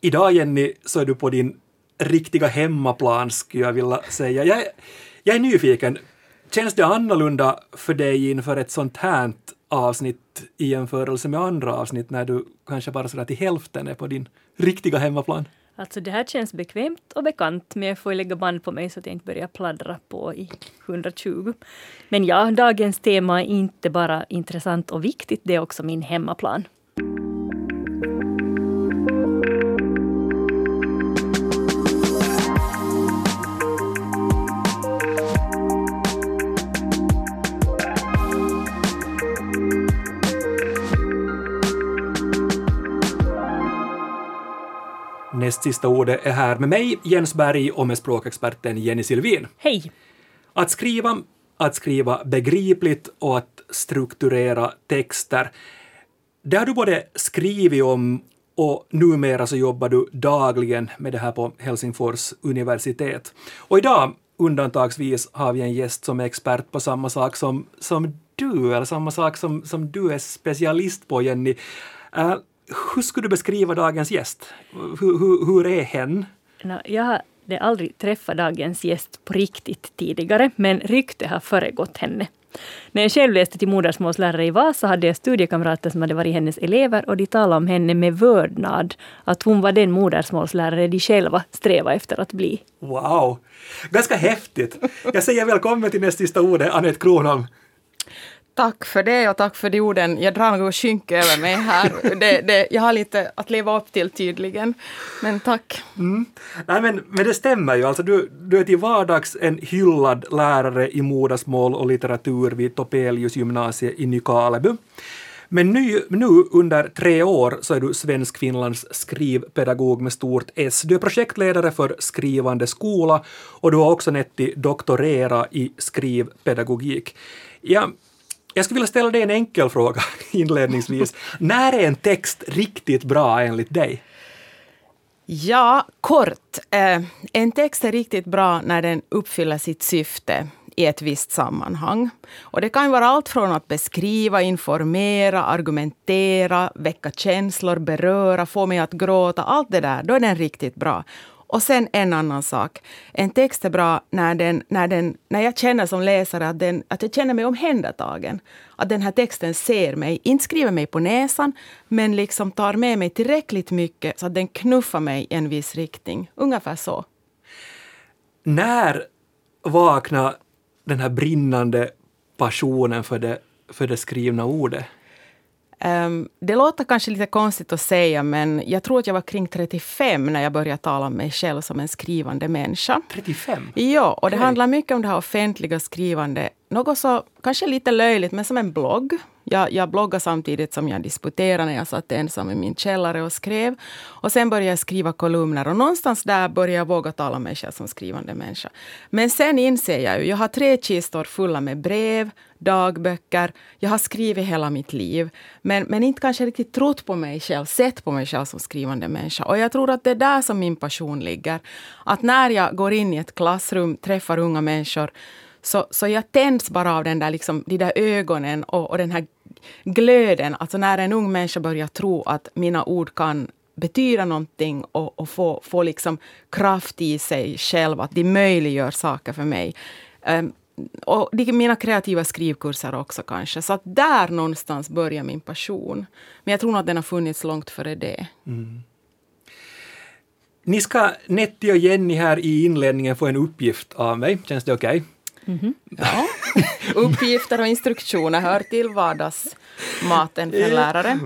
idag Jenny så är du på din riktiga hemmaplan skulle jag vilja säga. Jag, är- jag är nyfiken. Känns det annorlunda för dig inför ett sånt här avsnitt i jämförelse med andra avsnitt när du kanske bara sådär till hälften är på din riktiga hemmaplan? Alltså det här känns bekvämt och bekant, men jag får ju lägga band på mig så att jag inte börjar pladdra på i 120. Men ja, dagens tema är inte bara intressant och viktigt, det är också min hemmaplan. Näst sista ordet är här med mig, Jens Berg, och med språkexperten Jenny Silvin. Hej! Att skriva, att skriva begripligt och att strukturera texter. Det har du både skrivit om och numera så jobbar du dagligen med det här på Helsingfors universitet. Och idag, undantagsvis, har vi en gäst som är expert på samma sak som, som du, eller samma sak som, som du är specialist på, Jenny. Eh, hur skulle du beskriva dagens gäst? Hur, hur, hur är hen? Nå, jag har det aldrig träffat dagens gäst på riktigt tidigare, men rykte har föregått henne. När jag själv läste till modersmålslärare i Vasa hade jag studiekamrater som hade varit hennes elever och de talade om henne med vördnad, att hon var den modersmålslärare de själva strävade efter att bli. Wow! Ganska häftigt. Jag säger välkommen till näst sista ordet, Anette Kronholm. Tack för det och tack för de orden. Jag drar något skynke över mig här. Det, det, jag har lite att leva upp till tydligen. Men tack. Mm. Nej, men, men det stämmer ju. Alltså, du, du är till vardags en hyllad lärare i modersmål och litteratur vid Topelius gymnasiet i Nykarleby. Men nu, nu under tre år så är du Svensk-Finlands skrivpedagog med stort S. Du är projektledare för Skrivande skola och du har också nätt doktorera i skrivpedagogik. Ja, jag skulle vilja ställa dig en enkel fråga inledningsvis. När är en text riktigt bra enligt dig? Ja, kort. Eh, en text är riktigt bra när den uppfyller sitt syfte i ett visst sammanhang. Och det kan vara allt från att beskriva, informera, argumentera, väcka känslor, beröra, få mig att gråta. Allt det där, då är den riktigt bra. Och sen en annan sak. En text är bra när, den, när, den, när jag känner som läsare att, den, att jag känner mig omhändertagen. Att den här texten ser mig, inte skriver mig på näsan, men liksom tar med mig tillräckligt mycket så att den knuffar mig i en viss riktning. Ungefär så. När vaknar den här brinnande passionen för det, för det skrivna ordet? Ehm, det låter kanske lite konstigt att säga, men jag tror att jag var kring 35 när jag började tala om mig själv som en skrivande människa. 35? Ja, och det Okej. handlar mycket om det här offentliga skrivande. Något så kanske lite löjligt, men som en blogg. Jag, jag bloggade samtidigt som jag disputerade när jag satt ensam i min källare och skrev. Och sen började jag skriva kolumner och någonstans där började jag våga tala om mig själv som skrivande människa. Men sen inser jag ju, jag har tre kistor fulla med brev, dagböcker. Jag har skrivit hela mitt liv, men, men inte kanske riktigt trott på mig själv, sett på mig själv som skrivande människa. Och jag tror att det är där som min passion ligger. Att när jag går in i ett klassrum, träffar unga människor, så, så jag tänds bara av den där, liksom, de där ögonen och, och den här glöden. Alltså när en ung människa börjar tro att mina ord kan betyda någonting och, och få, få liksom kraft i sig själv, att de möjliggör saker för mig. Um, och de, mina kreativa skrivkurser också kanske. Så att där någonstans börjar min passion. Men jag tror nog att den har funnits långt före det. Mm. Ni ska, Nettie och Jenny här i inledningen få en uppgift av mig. Känns det okej? Ja. Uppgifter och instruktioner hör till vardagsmaten för lärare.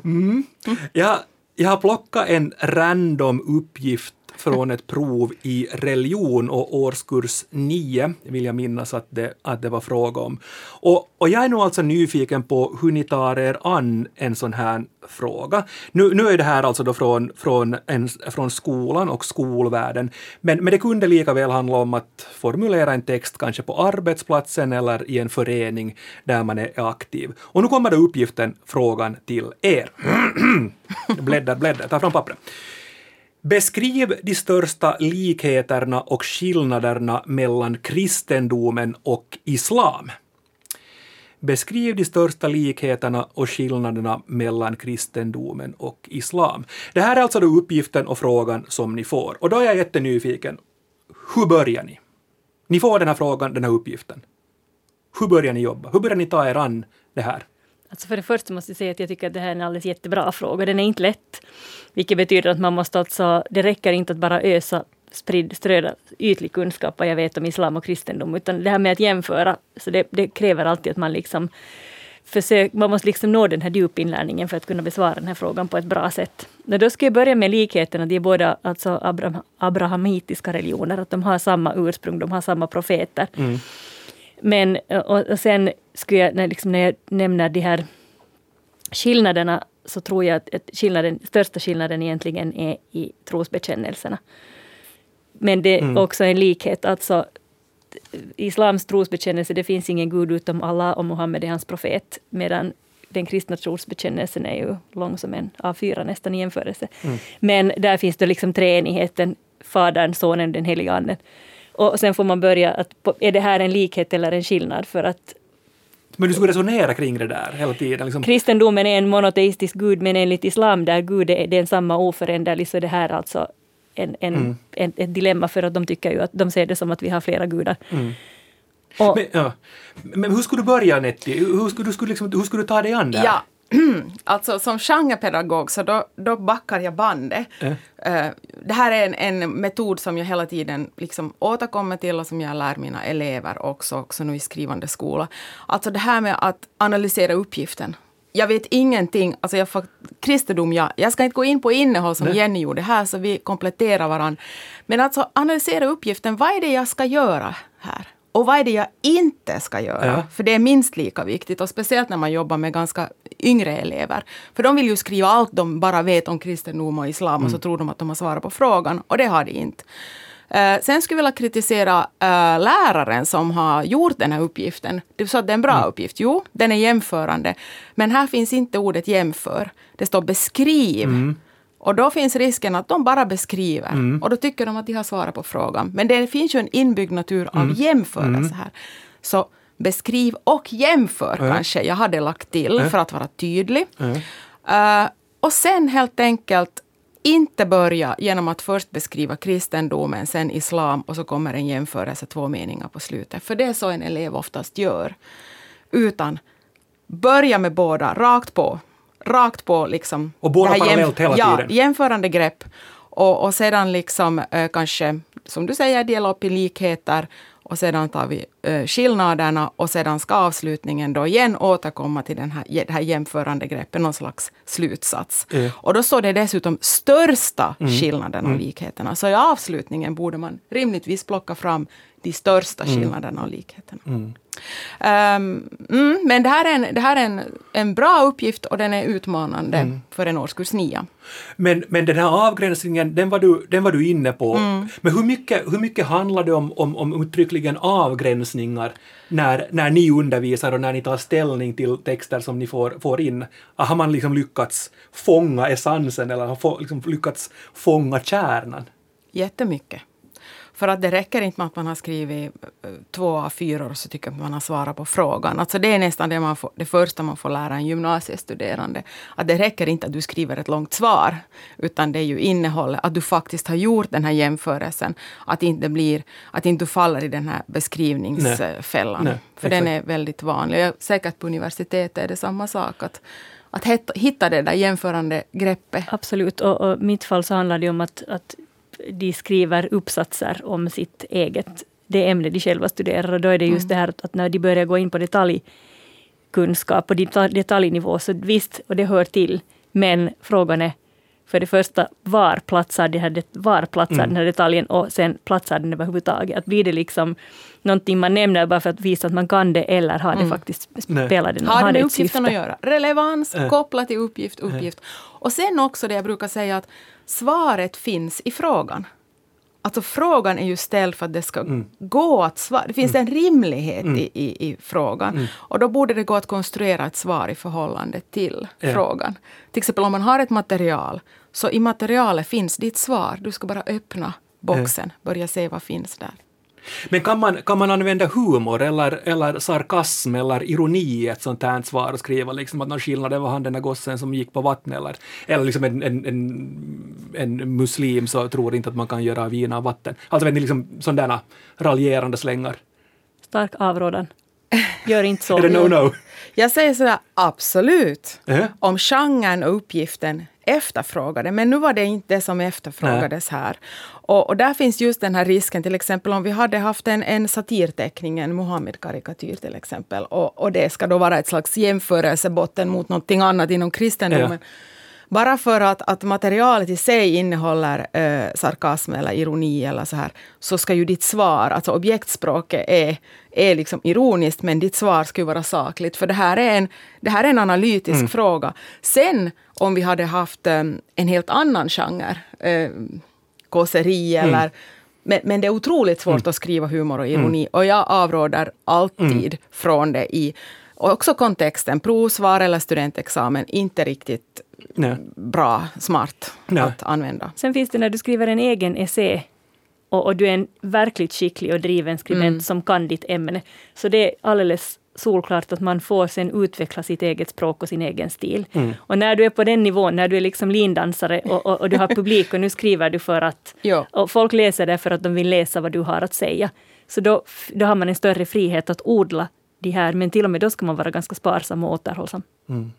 Jag, jag har plockat en random uppgift från ett prov i religion och årskurs 9, vill jag minnas att det, att det var fråga om. Och, och jag är nog alltså nyfiken på hur ni tar er an en sån här fråga. Nu, nu är det här alltså då från, från, en, från skolan och skolvärlden, men, men det kunde lika väl handla om att formulera en text kanske på arbetsplatsen eller i en förening där man är aktiv. Och nu kommer då uppgiften, frågan till er. bläddar, bläddar, ta fram pappret. Beskriv de största likheterna och skillnaderna mellan kristendomen och islam. Beskriv de största likheterna och skillnaderna mellan kristendomen och islam. Det här är alltså då uppgiften och frågan som ni får. Och då är jag jättenyfiken. Hur börjar ni? Ni får den här frågan, den här uppgiften. Hur börjar ni jobba? Hur börjar ni ta er an det här? Alltså för det första måste jag säga att jag tycker att det här är en alldeles jättebra fråga. Den är inte lätt. Vilket betyder att man måste alltså, det räcker inte att bara ösa spridd, ströda ytlig kunskap vad jag vet om islam och kristendom. Utan det här med att jämföra, så det, det kräver alltid att man liksom försök, man måste liksom nå den här djupinlärningen för att kunna besvara den här frågan på ett bra sätt. Men då ska jag börja med likheterna. De är båda alltså Abraham, abrahamitiska religioner, att de har samma ursprung, de har samma profeter. Mm. Men och, och sen skulle jag, när, liksom, när jag nämner de här skillnaderna, så tror jag att, att skillnaden, största skillnaden egentligen är i trosbekännelserna. Men det är mm. också en likhet, alltså islams trosbekännelse, det finns ingen gud utom Allah och Muhammed är hans profet, medan den kristna trosbekännelsen är ju lång som en A4 nästan i jämförelse. Mm. Men där finns det liksom treenigheten, Fadern, Sonen, den helige Anden. Och sen får man börja, att, är det här en likhet eller en skillnad? För att men du skulle resonera kring det där hela tiden? Liksom. Kristendomen är en monoteistisk gud, men enligt islam där Gud är densamma oföränderlig, så är det här alltså en, en, mm. en, ett dilemma för att de tycker ju att de ser det som att vi har flera gudar. Mm. Och, men, ja. men hur skulle du börja Netti? Hur skulle du, skulle liksom, hur skulle du ta dig an det här? Ja. Alltså som genrepedagog så då, då backar jag bandet. Mm. Uh, det här är en, en, metod som jag hela tiden liksom återkommer till och som jag lär mina elever också, också nu i skrivande skola. Alltså det här med att analysera uppgiften jag vet ingenting. Alltså jag kristendom, ja. Jag ska inte gå in på innehåll som Nej. Jenny gjorde här, så vi kompletterar varandra. Men alltså analysera uppgiften. Vad är det jag ska göra här? Och vad är det jag inte ska göra? Ja. För det är minst lika viktigt. Och speciellt när man jobbar med ganska yngre elever. För de vill ju skriva allt de bara vet om kristendom och islam mm. och så mm. tror de att de har svarat på frågan. Och det har de inte. Uh, sen skulle jag vilja kritisera uh, läraren som har gjort den här uppgiften. Du sa att det är en bra mm. uppgift. Jo, den är jämförande. Men här finns inte ordet jämför. Det står beskriv. Mm. Och då finns risken att de bara beskriver. Mm. Och då tycker de att de har svarat på frågan. Men det finns ju en inbyggd natur av mm. jämförelse mm. här. Så beskriv och jämför kanske jag hade lagt till för att vara tydlig. Uh, och sen helt enkelt inte börja genom att först beskriva kristendomen, sen islam och så kommer en jämförelse, två meningar på slutet. För det är så en elev oftast gör. Utan börja med båda, rakt på. Rakt på liksom. Och båda parallellt hela ja, tiden? jämförande grepp. Och, och sedan liksom eh, kanske, som du säger, dela upp i likheter och sedan tar vi eh, skillnaderna och sedan ska avslutningen då igen återkomma till den här, det här jämförande greppet, någon slags slutsats. Mm. Och då står det dessutom största mm. skillnaderna och mm. likheterna. Så i avslutningen borde man rimligtvis plocka fram de största mm. skillnaderna och likheterna. Mm. Um, mm, men det här är, en, det här är en, en bra uppgift och den är utmanande mm. för en årskurs 9. Men, men den här avgränsningen, den var du, den var du inne på. Mm. Men hur mycket, hur mycket handlar det om, om, om uttryckligen avgränsningar när, när ni undervisar och när ni tar ställning till texter som ni får, får in? Har man liksom lyckats fånga essensen eller har liksom lyckats fånga kärnan? Jättemycket. För att det räcker inte med att man har skrivit eh, två av fyra och så tycker att man har svarat på frågan. Alltså det är nästan det, man får, det första man får lära en gymnasiestuderande. Att det räcker inte att du skriver ett långt svar. Utan det är ju innehållet, att du faktiskt har gjort den här jämförelsen. Att inte blir, att inte du faller i den här beskrivningsfällan. Nej. Nej, För den är väldigt vanlig. Säkert på universitetet är det samma sak. Att, att hitta det där jämförande greppet. Absolut, och, och i mitt fall så handlar det om att, att de skriver uppsatser om sitt eget, det ämne de själva studerar. Och då är det just mm. det här att när de börjar gå in på detaljkunskap, på detaljnivå, så visst, och det hör till. Men frågan är för det första, var platsar, det här, var platsar mm. den här detaljen och sen platsar den överhuvudtaget. Att blir det liksom någonting man nämner bara för att visa att man kan det eller har det mm. faktiskt spelar det Har det med uppgiften att göra? Relevans äh. kopplat till uppgift, uppgift. Äh. Och sen också det jag brukar säga att svaret finns i frågan. Alltså frågan är ju ställd för att det ska mm. gå att svara. Det finns mm. en rimlighet mm. i, i, i, frågan. Mm. Och då borde det gå att konstruera ett svar i förhållande till ja. frågan. Till exempel om man har ett material, så i materialet finns ditt svar. Du ska bara öppna boxen, ja. börja se vad finns där. Men kan man, kan man använda humor eller, eller sarkasm eller ironi i ett sånt här svar och skriva liksom att någon skillnad var han den där gossen som gick på vattnet eller, eller liksom en, en, en, en muslim så tror inte att man kan göra vin av vatten. Alltså vet ni, liksom sådana raljerande slängar. Stark avrådan. Gör inte så. Är det no-no? Jag säger sådär absolut. Eh? Om genren och uppgiften efterfrågade, men nu var det inte det som efterfrågades här. Och, och, där finns just den här risken, till exempel om vi hade haft en, en satirteckning, en Muhammed-karikatyr till exempel, och, och det ska då vara ett slags jämförelsebotten mot någonting annat inom kristendomen. Ja. Bara för att, att materialet i sig innehåller eh, sarkasm eller ironi eller så här, så ska ju ditt svar, alltså objektspråket är, är liksom ironiskt, men ditt svar ska ju vara sakligt. För det här är en, det här är en analytisk mm. fråga. Sen om vi hade haft eh, en helt annan genre, eh, kåseri mm. eller men, men, det är otroligt svårt mm. att skriva humor och ironi mm. och jag avråder alltid mm. från det i och också kontexten, provsvar eller studentexamen, inte riktigt Nej. bra, smart Nej. att använda. Sen finns det när du skriver en egen essä och, och du är en verkligt skicklig och driven skribent mm. som kan ditt ämne. Så det är alldeles solklart att man får sen utveckla sitt eget språk och sin egen stil. Mm. Och när du är på den nivån, när du är liksom lindansare och, och, och du har publik och nu skriver du för att... och folk läser det för att de vill läsa vad du har att säga. Så då, då har man en större frihet att odla de här, men till och med då ska man vara ganska sparsam och återhållsam. Mm.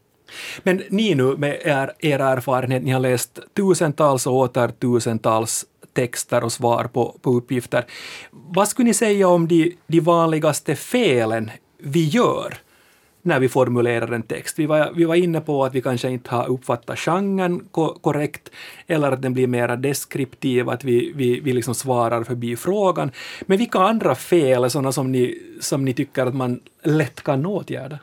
Men ni nu med er, er erfarenhet, ni har läst tusentals och åter tusentals texter och svar på, på uppgifter. Vad skulle ni säga om de, de vanligaste felen vi gör när vi formulerar en text. Vi var, vi var inne på att vi kanske inte har uppfattat genren ko korrekt eller att den blir mer deskriptiv, att vi, vi, vi liksom svarar förbi frågan. Men vilka andra fel är sådana som ni, som ni tycker att man lätt kan åtgärda?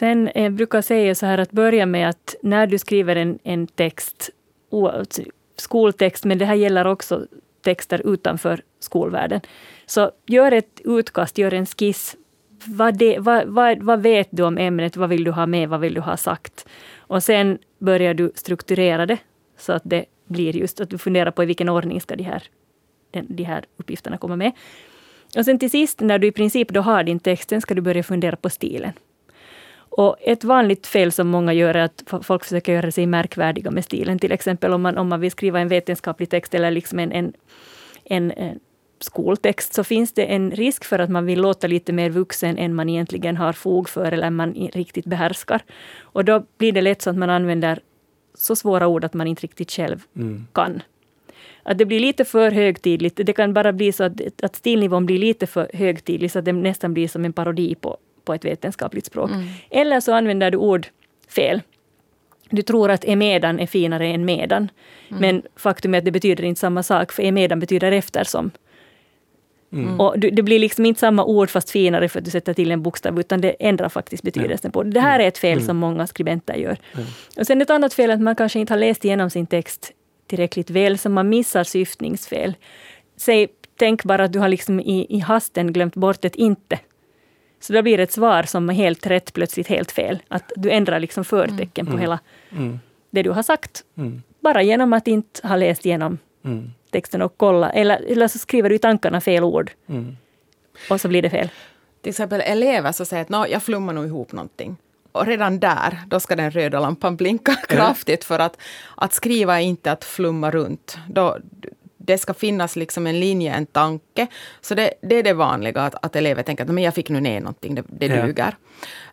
Sen jag brukar jag säga så här att börja med att när du skriver en, en text, alltså skoltext, men det här gäller också texter utanför skolvärlden. Så gör ett utkast, gör en skiss. Vad, det, vad, vad, vad vet du om ämnet? Vad vill du ha med? Vad vill du ha sagt? Och sen börjar du strukturera det så att det blir just att du funderar på i vilken ordning ska de här, de här uppgifterna komma med. Och sen till sist, när du i princip då har din text, sen ska du börja fundera på stilen. Och ett vanligt fel som många gör är att folk försöker göra sig märkvärdiga med stilen. Till exempel om man, om man vill skriva en vetenskaplig text eller liksom en, en, en, en skoltext så finns det en risk för att man vill låta lite mer vuxen än man egentligen har fog för eller man riktigt behärskar. Och då blir det lätt så att man använder så svåra ord att man inte riktigt själv mm. kan. Att det blir lite för högtidligt. Det kan bara bli så att, att stilnivån blir lite för högtidlig så att det nästan blir som en parodi på, på ett vetenskapligt språk. Mm. Eller så använder du ord fel. Du tror att emedan är finare än medan. Mm. Men faktum är att det betyder inte samma sak, för emedan betyder eftersom. Mm. Och det blir liksom inte samma ord fast finare för att du sätter till en bokstav, utan det ändrar faktiskt betydelsen på det. Det här är ett fel mm. som många skribenter gör. Mm. Och sen ett annat fel är att man kanske inte har läst igenom sin text tillräckligt väl, så man missar syftningsfel. Säg, tänk bara att du har liksom i, i hasten glömt bort ett inte. Så då blir ett svar som är helt rätt, plötsligt helt fel. Att du ändrar liksom förtecken på mm. hela mm. det du har sagt. Mm. Bara genom att inte ha läst igenom texten och kolla. Eller, eller så skriver du i tankarna fel ord. Mm. Och så blir det fel. Till exempel elever som säger att jag flummar nog ihop någonting. Och redan där, då ska den röda lampan blinka kraftigt för att, att skriva är inte att flumma runt. Då, det ska finnas liksom en linje, en tanke. Så det, det är det vanliga, att, att elever tänker att men jag fick nu ner någonting, det, det duger.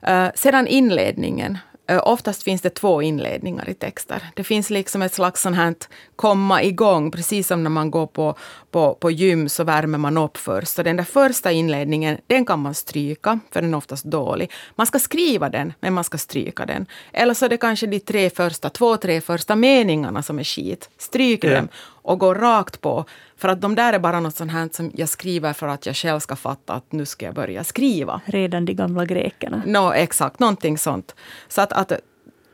Uh, sedan inledningen. Eh, oftast finns det två inledningar i texter. Det finns liksom ett slags sånt här komma igång, precis som när man går på, på, på gym så värmer man upp först. Så den där första inledningen, den kan man stryka, för den är oftast dålig. Man ska skriva den, men man ska stryka den. Eller så är det kanske de tre första, två, tre första meningarna som är skit. Stryk ja. dem och gå rakt på. För att de där är bara något sånt här som jag skriver för att jag själv ska fatta att nu ska jag börja skriva. Redan de gamla grekerna. No, exakt, någonting sånt. Så att, att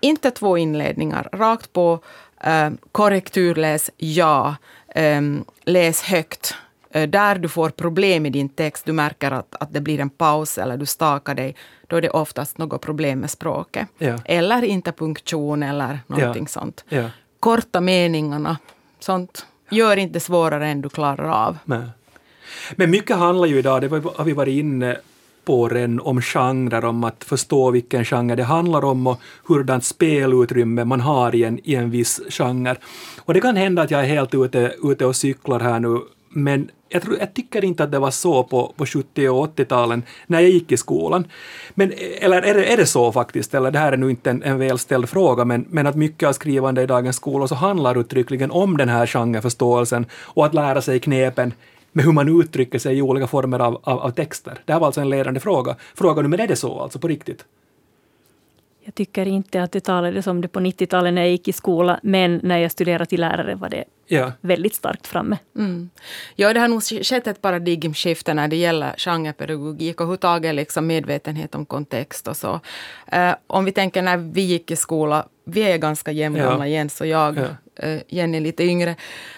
inte två inledningar, rakt på. Eh, korrekturläs, ja. Eh, läs högt. Eh, där du får problem i din text, du märker att, att det blir en paus eller du stakar dig, då är det oftast något problem med språket. Ja. Eller interpunktion eller någonting ja. sånt. Ja. Korta meningarna, sånt gör inte svårare än du klarar av. Nej. Men mycket handlar ju idag, det har vi varit inne på redan, om genrer, om att förstå vilken genre det handlar om och hurdant spelutrymme man har i en, i en viss genre. Och det kan hända att jag är helt ute, ute och cyklar här nu, men jag, tror, jag tycker inte att det var så på, på 70 och 80-talen när jag gick i skolan. Men, eller är det, är det så faktiskt, eller det här är nu inte en, en välställd fråga, men, men att mycket av skrivande i dagens skolor så handlar uttryckligen om den här genreförståelsen och att lära sig knepen med hur man uttrycker sig i olika former av, av, av texter. Det här var alltså en ledande fråga. Fråga nu, men är det så alltså på riktigt? Jag tycker inte att det talades om det på 90-talet när jag gick i skola, men när jag studerade till lärare var det ja. väldigt starkt framme. Mm. Ja, det har nog skett ett paradigmskifte när det gäller genrepedagogik och överhuvudtaget liksom medvetenhet om kontext och så. Uh, om vi tänker när vi gick i skola, vi är ganska jämngamla, ja. Jens och jag, ja. uh, Jenny lite yngre.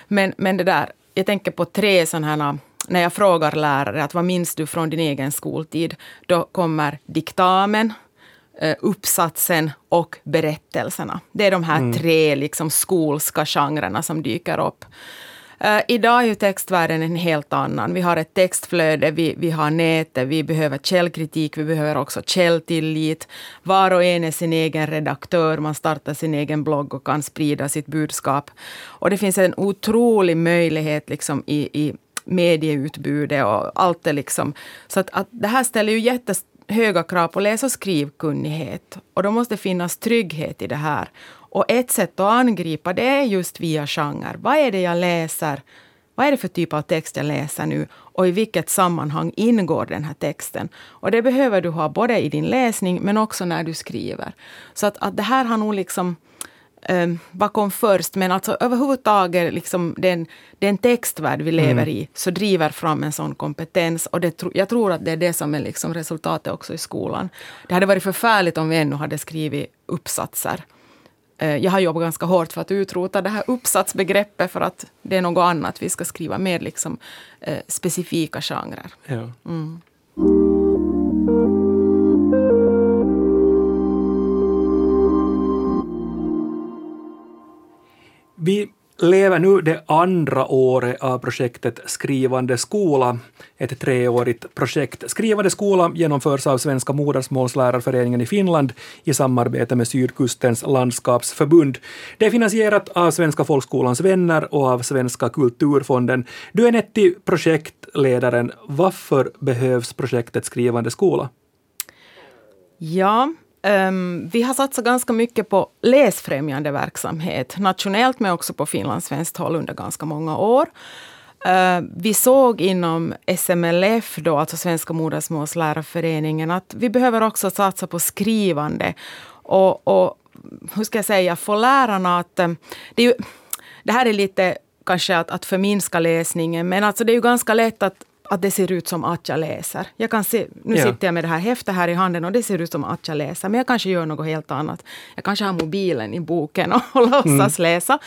Men, men det där, jag tänker på tre sådana här när jag frågar lärare att vad minns du från din egen skoltid? Då kommer diktamen, Eh, uppsatsen och berättelserna. Det är de här mm. tre liksom skolska genrerna som dyker upp. Uh, idag är ju textvärlden en helt annan. Vi har ett textflöde, vi, vi har nätet, vi behöver källkritik, vi behöver också källtillit. Var och en är sin egen redaktör, man startar sin egen blogg och kan sprida sitt budskap. Och det finns en otrolig möjlighet liksom i, i medieutbudet och allt är liksom... Så att, att det här ställer ju jättes höga krav på läs och skrivkunnighet. Och då måste finnas trygghet i det här. Och ett sätt att angripa det är just via genre. Vad är det jag läser? Vad är det för typ av text jag läser nu? Och i vilket sammanhang ingår den här texten? Och det behöver du ha både i din läsning men också när du skriver. Så att, att det här har nog liksom eh, vad kom först? Men alltså överhuvudtaget liksom den, den textvärld vi lever mm. i så driver fram en sån kompetens. Och det, jag tror att det är det som är liksom resultatet också i skolan. Det hade varit förfärligt om vi ännu hade skrivit uppsatser. Eh, jag har jobbat ganska hårt för att utrota det här uppsatsbegreppet för att det är något annat. Vi ska skriva mer liksom, eh, specifika genrer. Ja. Mm. Vi lever nu det andra året av projektet Skrivande skola, ett treårigt projekt. Skrivande skola genomförs av Svenska modersmålslärarföreningen i Finland i samarbete med Sydkustens landskapsförbund. Det är finansierat av Svenska folkskolans vänner och av Svenska kulturfonden. Du är Netti, projektledaren. Varför behövs projektet Skrivande skola? Ja, Um, vi har satsat ganska mycket på läsfrämjande verksamhet, nationellt men också på finlandssvenskt håll under ganska många år. Uh, vi såg inom SMLF, då, alltså Svenska modersmålslärarföreningen, att vi behöver också satsa på skrivande. Och, och hur ska jag säga, få lärarna att... Ehm, det, är ju, det här är lite kanske att, att förminska läsningen, men alltså det är ju ganska lätt att att det ser ut som att jag läser. Jag kan se, nu ja. sitter jag med det här häftet här i handen och det ser ut som att jag läser. Men jag kanske gör något helt annat. Jag kanske har mobilen i boken och, och låtsas mm. läsa.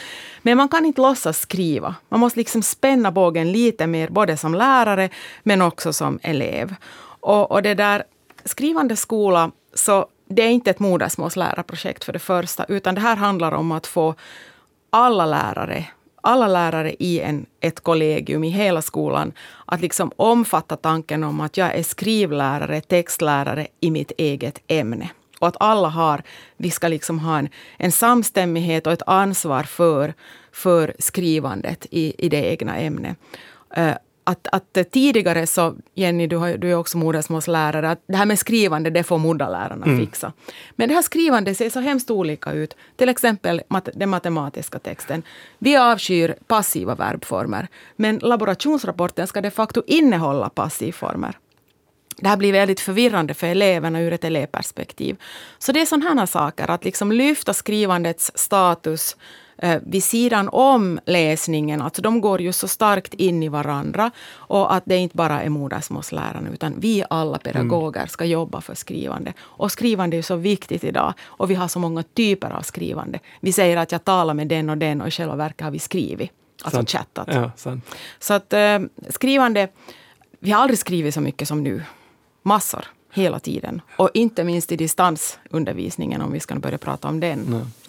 Men man kan inte låtsas skriva. Man måste liksom spänna bågen lite mer, både som lärare men också som elev. Och, och det där skrivande skola, så det är inte ett modersmålslärarprojekt för det första, utan det här handlar om att få alla lärare alla lärare i en, ett kollegium i hela skolan att liksom omfatta tanken om att jag är skrivlärare, textlärare i mitt eget ämne. Och att alla har, vi ska liksom ha en, en samstämmighet och ett ansvar för, för skrivandet i, i det egna ämnet. Eh, att, att tidigare så, Jenny, du, har, du är också modersmålslärare, att det här med skrivande, det får moderlärarna mm. fixa. Men det här skrivandet ser så hemskt olika ut. Till exempel mat, den matematiska texten. Vi avskyr passiva verbformer, men laborationsrapporten ska de facto innehålla passivformer. Det här blir väldigt förvirrande för eleverna ur ett elevperspektiv. Så det är sådana här saker, att liksom lyfta skrivandets status eh, vid sidan om läsningen. Alltså de går ju så starkt in i varandra. Och att det inte bara är modersmålslärarna utan vi alla pedagoger ska jobba för skrivande. Och skrivande är så viktigt idag. Och vi har så många typer av skrivande. Vi säger att jag talar med den och den och i själva verket har vi skrivit. Alltså sant. chattat. Ja, så att eh, skrivande, vi har aldrig skrivit så mycket som nu. Massor hela tiden. Och inte minst i distansundervisningen, om vi ska börja prata om den. Nej.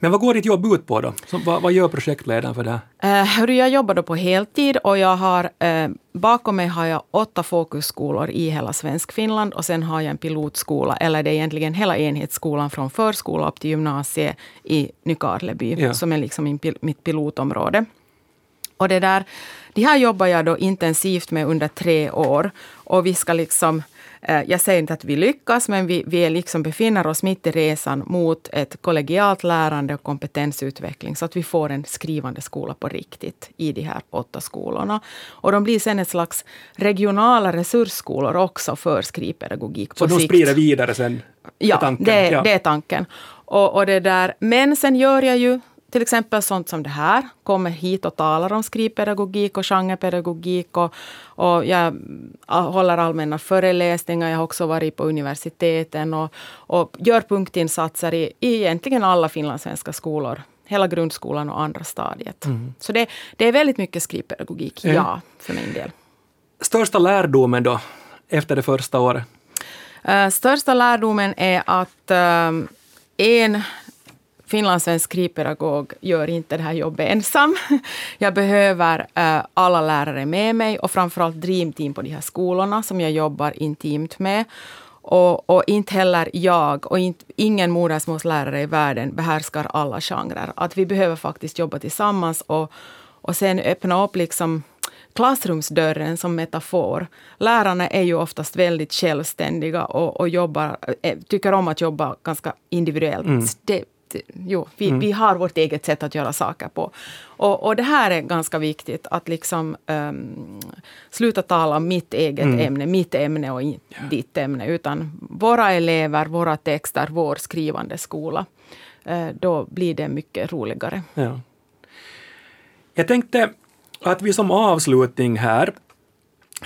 Men vad går ditt jobb ut på då? Så, vad, vad gör projektledaren för det här? Uh, jag jobbar då på heltid och jag har, uh, bakom mig har jag åtta fokusskolor i hela Svenskfinland och sen har jag en pilotskola, eller det är egentligen hela enhetsskolan från förskola upp till gymnasiet i Nykarleby, ja. som är liksom min, mitt pilotområde. Och det där, de här jobbar jag då intensivt med under tre år och vi ska liksom jag säger inte att vi lyckas, men vi, vi liksom befinner oss mitt i resan mot ett kollegialt lärande och kompetensutveckling, så att vi får en skrivande skola på riktigt i de här åtta skolorna. Och de blir sen ett slags regionala resursskolor också för skrivpedagogik på Så de sprider vidare sen? Ja, tanken. Det, ja. det är tanken. Och, och det där. Men sen gör jag ju till exempel sånt som det här, kommer hit och talar om skrivpedagogik och genrepedagogik. Och, och jag håller allmänna föreläsningar. Jag har också varit på universiteten och, och gör punktinsatser i, i egentligen alla finlandssvenska skolor. Hela grundskolan och andra stadiet. Mm. Så det, det är väldigt mycket skrivpedagogik, mm. ja, för min del. Största lärdomen då, efter det första året? Uh, största lärdomen är att uh, en finlandssvensk skrivpedagog gör inte det här jobbet ensam. Jag behöver uh, alla lärare med mig och framförallt dreamteam på de här skolorna som jag jobbar intimt med. Och, och inte heller jag och inte, ingen modersmålslärare i världen behärskar alla genrer. Att vi behöver faktiskt jobba tillsammans och, och sen öppna upp liksom klassrumsdörren som metafor. Lärarna är ju oftast väldigt självständiga och, och jobbar, eh, tycker om att jobba ganska individuellt. Mm. Det, jo, vi, mm. vi har vårt eget sätt att göra saker på. Och, och det här är ganska viktigt, att liksom um, sluta tala om mitt eget mm. ämne, mitt ämne och ja. ditt ämne, utan våra elever, våra texter, vår skrivande skola. Uh, då blir det mycket roligare. Ja. Jag tänkte att vi som avslutning här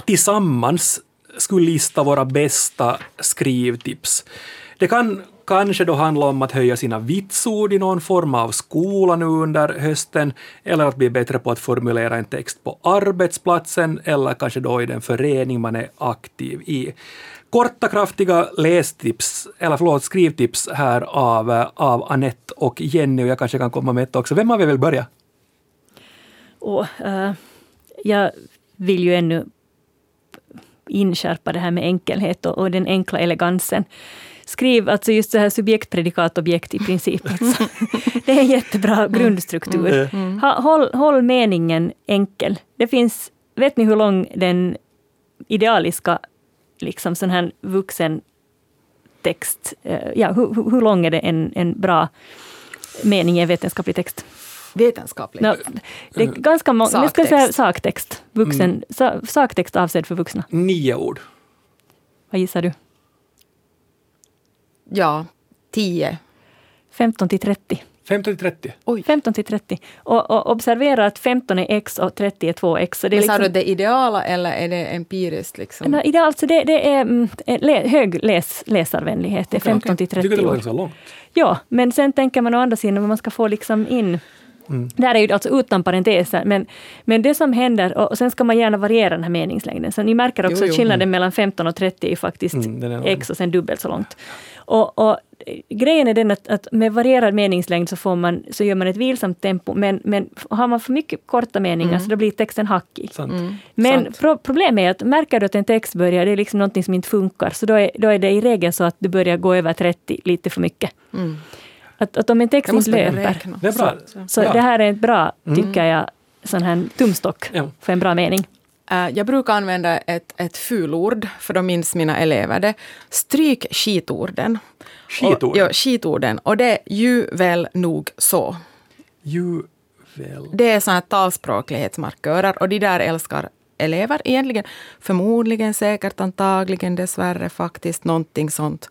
tillsammans skulle lista våra bästa skrivtips. Det kan kanske då handla om att höja sina vitsord i någon form av skola nu under hösten, eller att bli bättre på att formulera en text på arbetsplatsen, eller kanske då i den förening man är aktiv i. Korta, kraftiga lästips, eller förlåt, skrivtips här av, av Annette och Jenny, och jag kanske kan komma med ett också. Vem av er vill börja? Och, uh, eh, jag vill ju ännu inskärpa det här med enkelhet och, och den enkla elegansen skriv alltså just så här subjekt, predikat, objekt i princip. Alltså. Det är en jättebra mm. grundstruktur. Mm. mm. Ha, håll, håll meningen enkel. Det finns, vet ni hur lång den idealiska liksom sån här vuxen text, eh, ja, hur, hur lång är det en, en bra mening i en vetenskaplig text? Vetenskaplig? No, det är ganska många, saktext. ska säga saktext. Vuxen, mm. saktext avsedd för vuxna. Nio ord. Vad gissar du? Ja, 10. 15 till 30. 15 till 30? Oj. 15 till 30. Och, och, observera att 15 är x och 30 är 2x. Så det är Men liksom, sa du det ideala eller är det empiriskt? Liksom? No, ideal, alltså det, det är mm, le, hög läs, läsarvänlighet, det är 15 okay. till 30 Tycker det låter så långt? Ja, men sen tänker man å andra sidan, man ska få liksom in Mm. Det här är ju alltså utan parenteser, men, men det som händer, och sen ska man gärna variera den här meningslängden. Så ni märker också jo, jo, att skillnaden mm. mellan 15 och 30 är faktiskt mm, x och sen dubbelt så långt. Och, och, grejen är den att, att, med varierad meningslängd så, får man, så gör man ett vilsamt tempo, men, men har man för mycket korta meningar mm. så då blir texten hackig. Mm. Men pro, problemet är att märker du att en text börjar, det är liksom någonting som inte funkar, så då är, då är det i regel så att du börjar gå över 30 lite för mycket. Att, att om en text inte löper, det är bra. så, så det här är ett bra, mm. tycker jag, sån här tumstock ja. för en bra mening. Uh, jag brukar använda ett, ett fulord, för då minns mina elever det. Stryk skitorden. Skitorden? Och, ja, skitorden. Och det är ju väl nog så. Ju väl. Det är såna här talspråklighetsmarkörer och de där älskar elever egentligen. Förmodligen, säkert, antagligen, dessvärre, faktiskt, någonting sånt.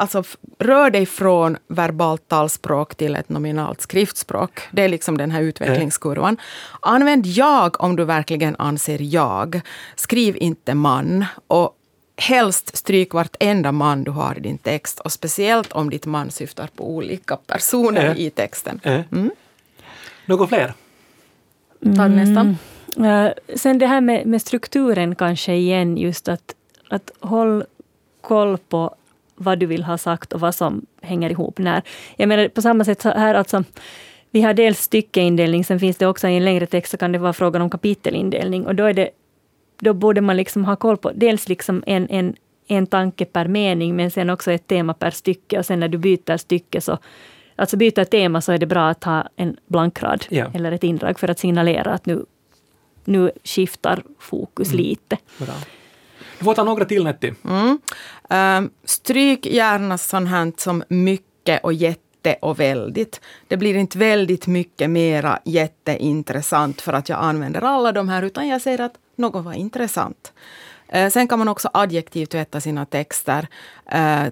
Alltså rör dig från verbalt talspråk till ett nominalt skriftspråk. Det är liksom den här utvecklingskurvan. Använd jag om du verkligen anser jag. Skriv inte man. Och helst stryk vartenda man du har i din text. Och speciellt om ditt man syftar på olika personer äh. i texten. Mm. Något fler? Ta nästan. Uh, sen det här med, med strukturen kanske igen, just att, att håll koll på vad du vill ha sagt och vad som hänger ihop när. Jag menar på samma sätt här alltså, vi har dels styckeindelning, sen finns det också i en längre text så kan det vara frågan om kapitelindelning och då är det då borde man liksom ha koll på dels liksom en, en, en tanke per mening, men sen också ett tema per stycke. Och sen när du byter stycke så Alltså byter tema så är det bra att ha en blankrad Ja. eller ett indrag för att signalera att nu, nu skiftar fokus lite. Bra. Du får ta några till Netti. Mm. Ehm, stryk gärna sånt här som mycket och jätte och väldigt. Det blir inte väldigt mycket mera jätteintressant för att jag använder alla de här, utan jag säger att något var intressant. Ehm, sen kan man också adjektivtvätta sina texter. Uh,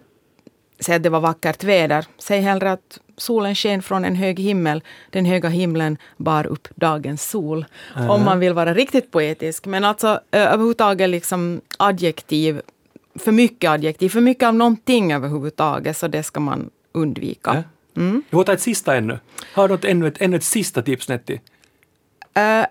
säg att det var vackert väder. Säg hellre att solen sken från en hög himmel. Den höga himlen bar upp dagens sol. Om man vill vara riktigt poetisk. Men alltså uh, överhuvudtaget liksom adjektiv för mycket adjektiv, för mycket av någonting överhuvudtaget, så det ska man undvika. Mm. Vi får ta ett sista ännu. Har du ännu, ett, ännu ett sista tips Netti? Eh,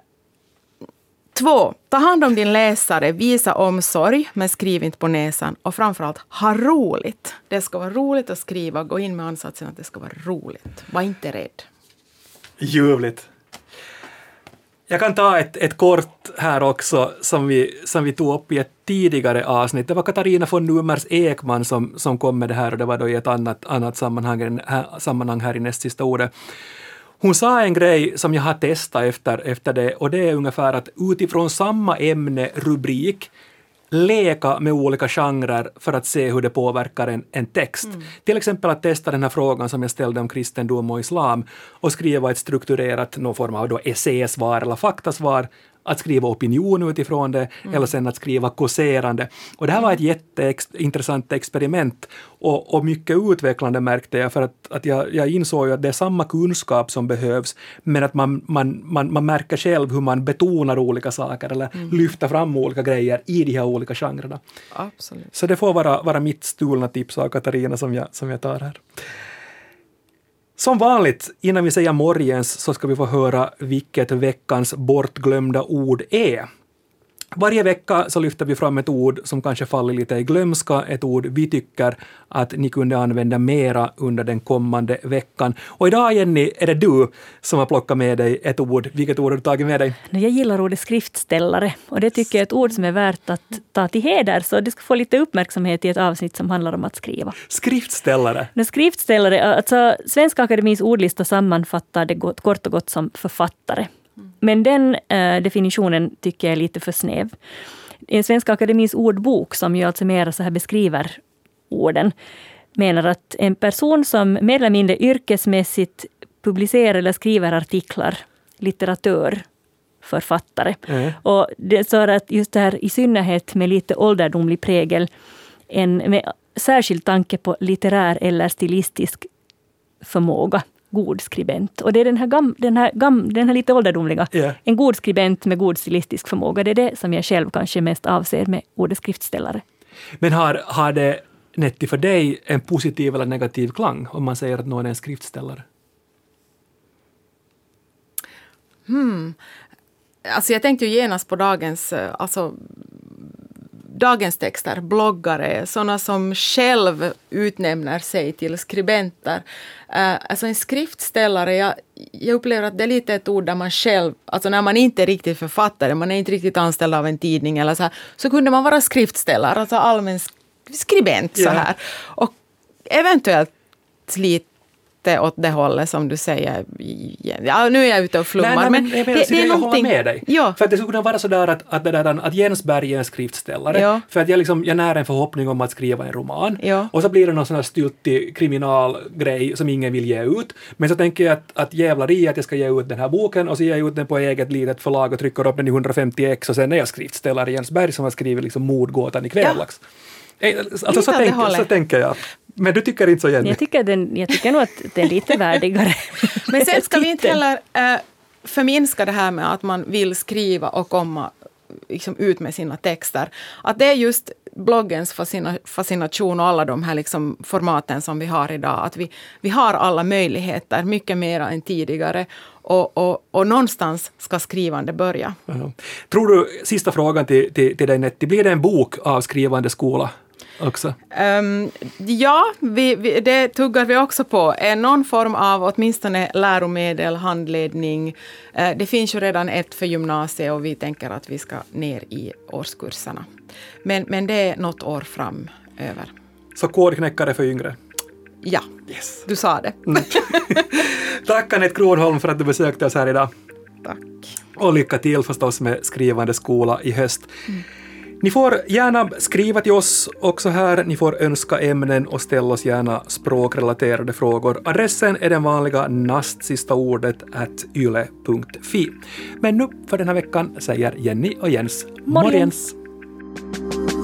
två, ta hand om din läsare, visa omsorg, men skriv inte på näsan. Och framförallt, ha roligt. Det ska vara roligt att skriva, gå in med ansatsen att det ska vara roligt. Var inte rädd. Ljuvligt. Jag kan ta ett, ett kort här också som vi, som vi tog upp i ett tidigare avsnitt. Det var Katarina von Numers Ekman som, som kom med det här och det var då i ett annat, annat sammanhang, här, sammanhang här i näst sista ordet. Hon sa en grej som jag har testat efter, efter det och det är ungefär att utifrån samma ämne, rubrik, leka med olika genrer för att se hur det påverkar en, en text. Till exempel att testa den här frågan som jag ställde om kristendom och islam och skriva ett strukturerat, någon form av då essésvar eller faktasvar, att skriva opinion utifrån det eller sen att skriva kåserande. Och det här var ett jätteintressant experiment och, och mycket utvecklande märkte jag för att, att jag, jag insåg ju att det är samma kunskap som behövs men att man, man, man, man märker själv hur man betonar olika saker eller lyfter fram olika grejer i de här olika genrerna. Absolut. Så det får vara, vara mitt stulna tips av Katarina som jag, som jag tar här. Som vanligt, innan vi säger morgens, så ska vi få höra vilket veckans bortglömda ord är. Varje vecka så lyfter vi fram ett ord som kanske faller lite i glömska, ett ord vi tycker att ni kunde använda mera under den kommande veckan. Och idag, Jenny, är det du som har plockat med dig ett ord. Vilket ord har du tagit med dig? Jag gillar ordet skriftställare och det tycker jag är ett ord som är värt att ta till heder så det ska få lite uppmärksamhet i ett avsnitt som handlar om att skriva. Skriftställare. Men skriftställare, alltså Svenska Akademins ordlista sammanfattar det kort och gott som författare. Men den eh, definitionen tycker jag är lite för snäv. I Svenska Akademins ordbok, som ju alltså mer så här beskriver orden, menar att en person som mer eller mindre yrkesmässigt publicerar eller skriver artiklar, litteratör, författare. Mm. Och det så att just det här i synnerhet med lite ålderdomlig prägel, en, med särskild tanke på litterär eller stilistisk förmåga, god skribent. Och det är den här, gam, den här, gam, den här lite ålderdomliga, Ja. en god skribent med god stilistisk förmåga. Det är det som jag själv kanske mest avser med ordet skriftställare. Men har, har det, Netti, för dig en positiv eller negativ klang om man säger att någon är en skriftställare? Alltså jag tänkte ju genast på dagens, eh, alltså, dagens texter, bloggare, sådana som själv utnämner sig till skribenter. Uh, alltså en skriftställare, jag, jag upplever att det är lite ett ord där man själv, alltså när man inte är riktigt författare, man är inte riktigt anställd av en tidning eller så här, så kunde man vara skriftställare, alltså allmän sk- skribent så här. Och eventuellt lite åt det hållet som du säger. Ja, nu är jag ute och flummar. Nej, nej, men, men det, menar, det är jag håller med dig. Ja. För att det skulle kunna vara sådär att, att, det där, att Jens Berg är en skriftställare. Ja. För att jag, liksom, jag när en förhoppning om att skriva en roman. Ja. Och så blir det någon sån här styltig kriminalgrej som ingen vill ge ut. Men så tänker jag att, att jävlar i att jag ska ge ut den här boken och så ger jag ut den på eget litet förlag och trycker upp den i 150 ex och sen är jag skriftställare Jens Berg som har skrivit liksom mordgåtan i Kvällax. Eh, Alltså Lite så, det tänk, så tänker jag. Men du tycker inte så Jenny? Jag tycker, den, jag tycker nog att det är lite värdigare. Men sen ska vi inte heller äh, förminska det här med att man vill skriva och komma liksom, ut med sina texter. Att det är just bloggens fascina, fascination och alla de här liksom, formaten som vi har idag. Att vi, vi har alla möjligheter, mycket mer än tidigare. Och, och, och någonstans ska skrivande börja. Ja. Tror du, sista frågan till, till, till dig Netti, blir det en bok av skrivande skola? Också? Um, ja, vi, vi, det tuggar vi också på. Någon form av åtminstone läromedel, handledning. Uh, det finns ju redan ett för gymnasiet och vi tänker att vi ska ner i årskurserna. Men, men det är något år framöver. Så kodknäckare för yngre? Ja, yes. du sa det. Mm. Tack Anette Kronholm för att du besökte oss här idag. Tack. Och lycka till förstås med Skrivande skola i höst. Mm. Ni får gärna skriva till oss också här, ni får önska ämnen och ställa oss gärna språkrelaterade frågor. Adressen är den vanliga nastsistaordet at yle.fi. Men nu för den här veckan säger Jenny och Jens morgens. morgens.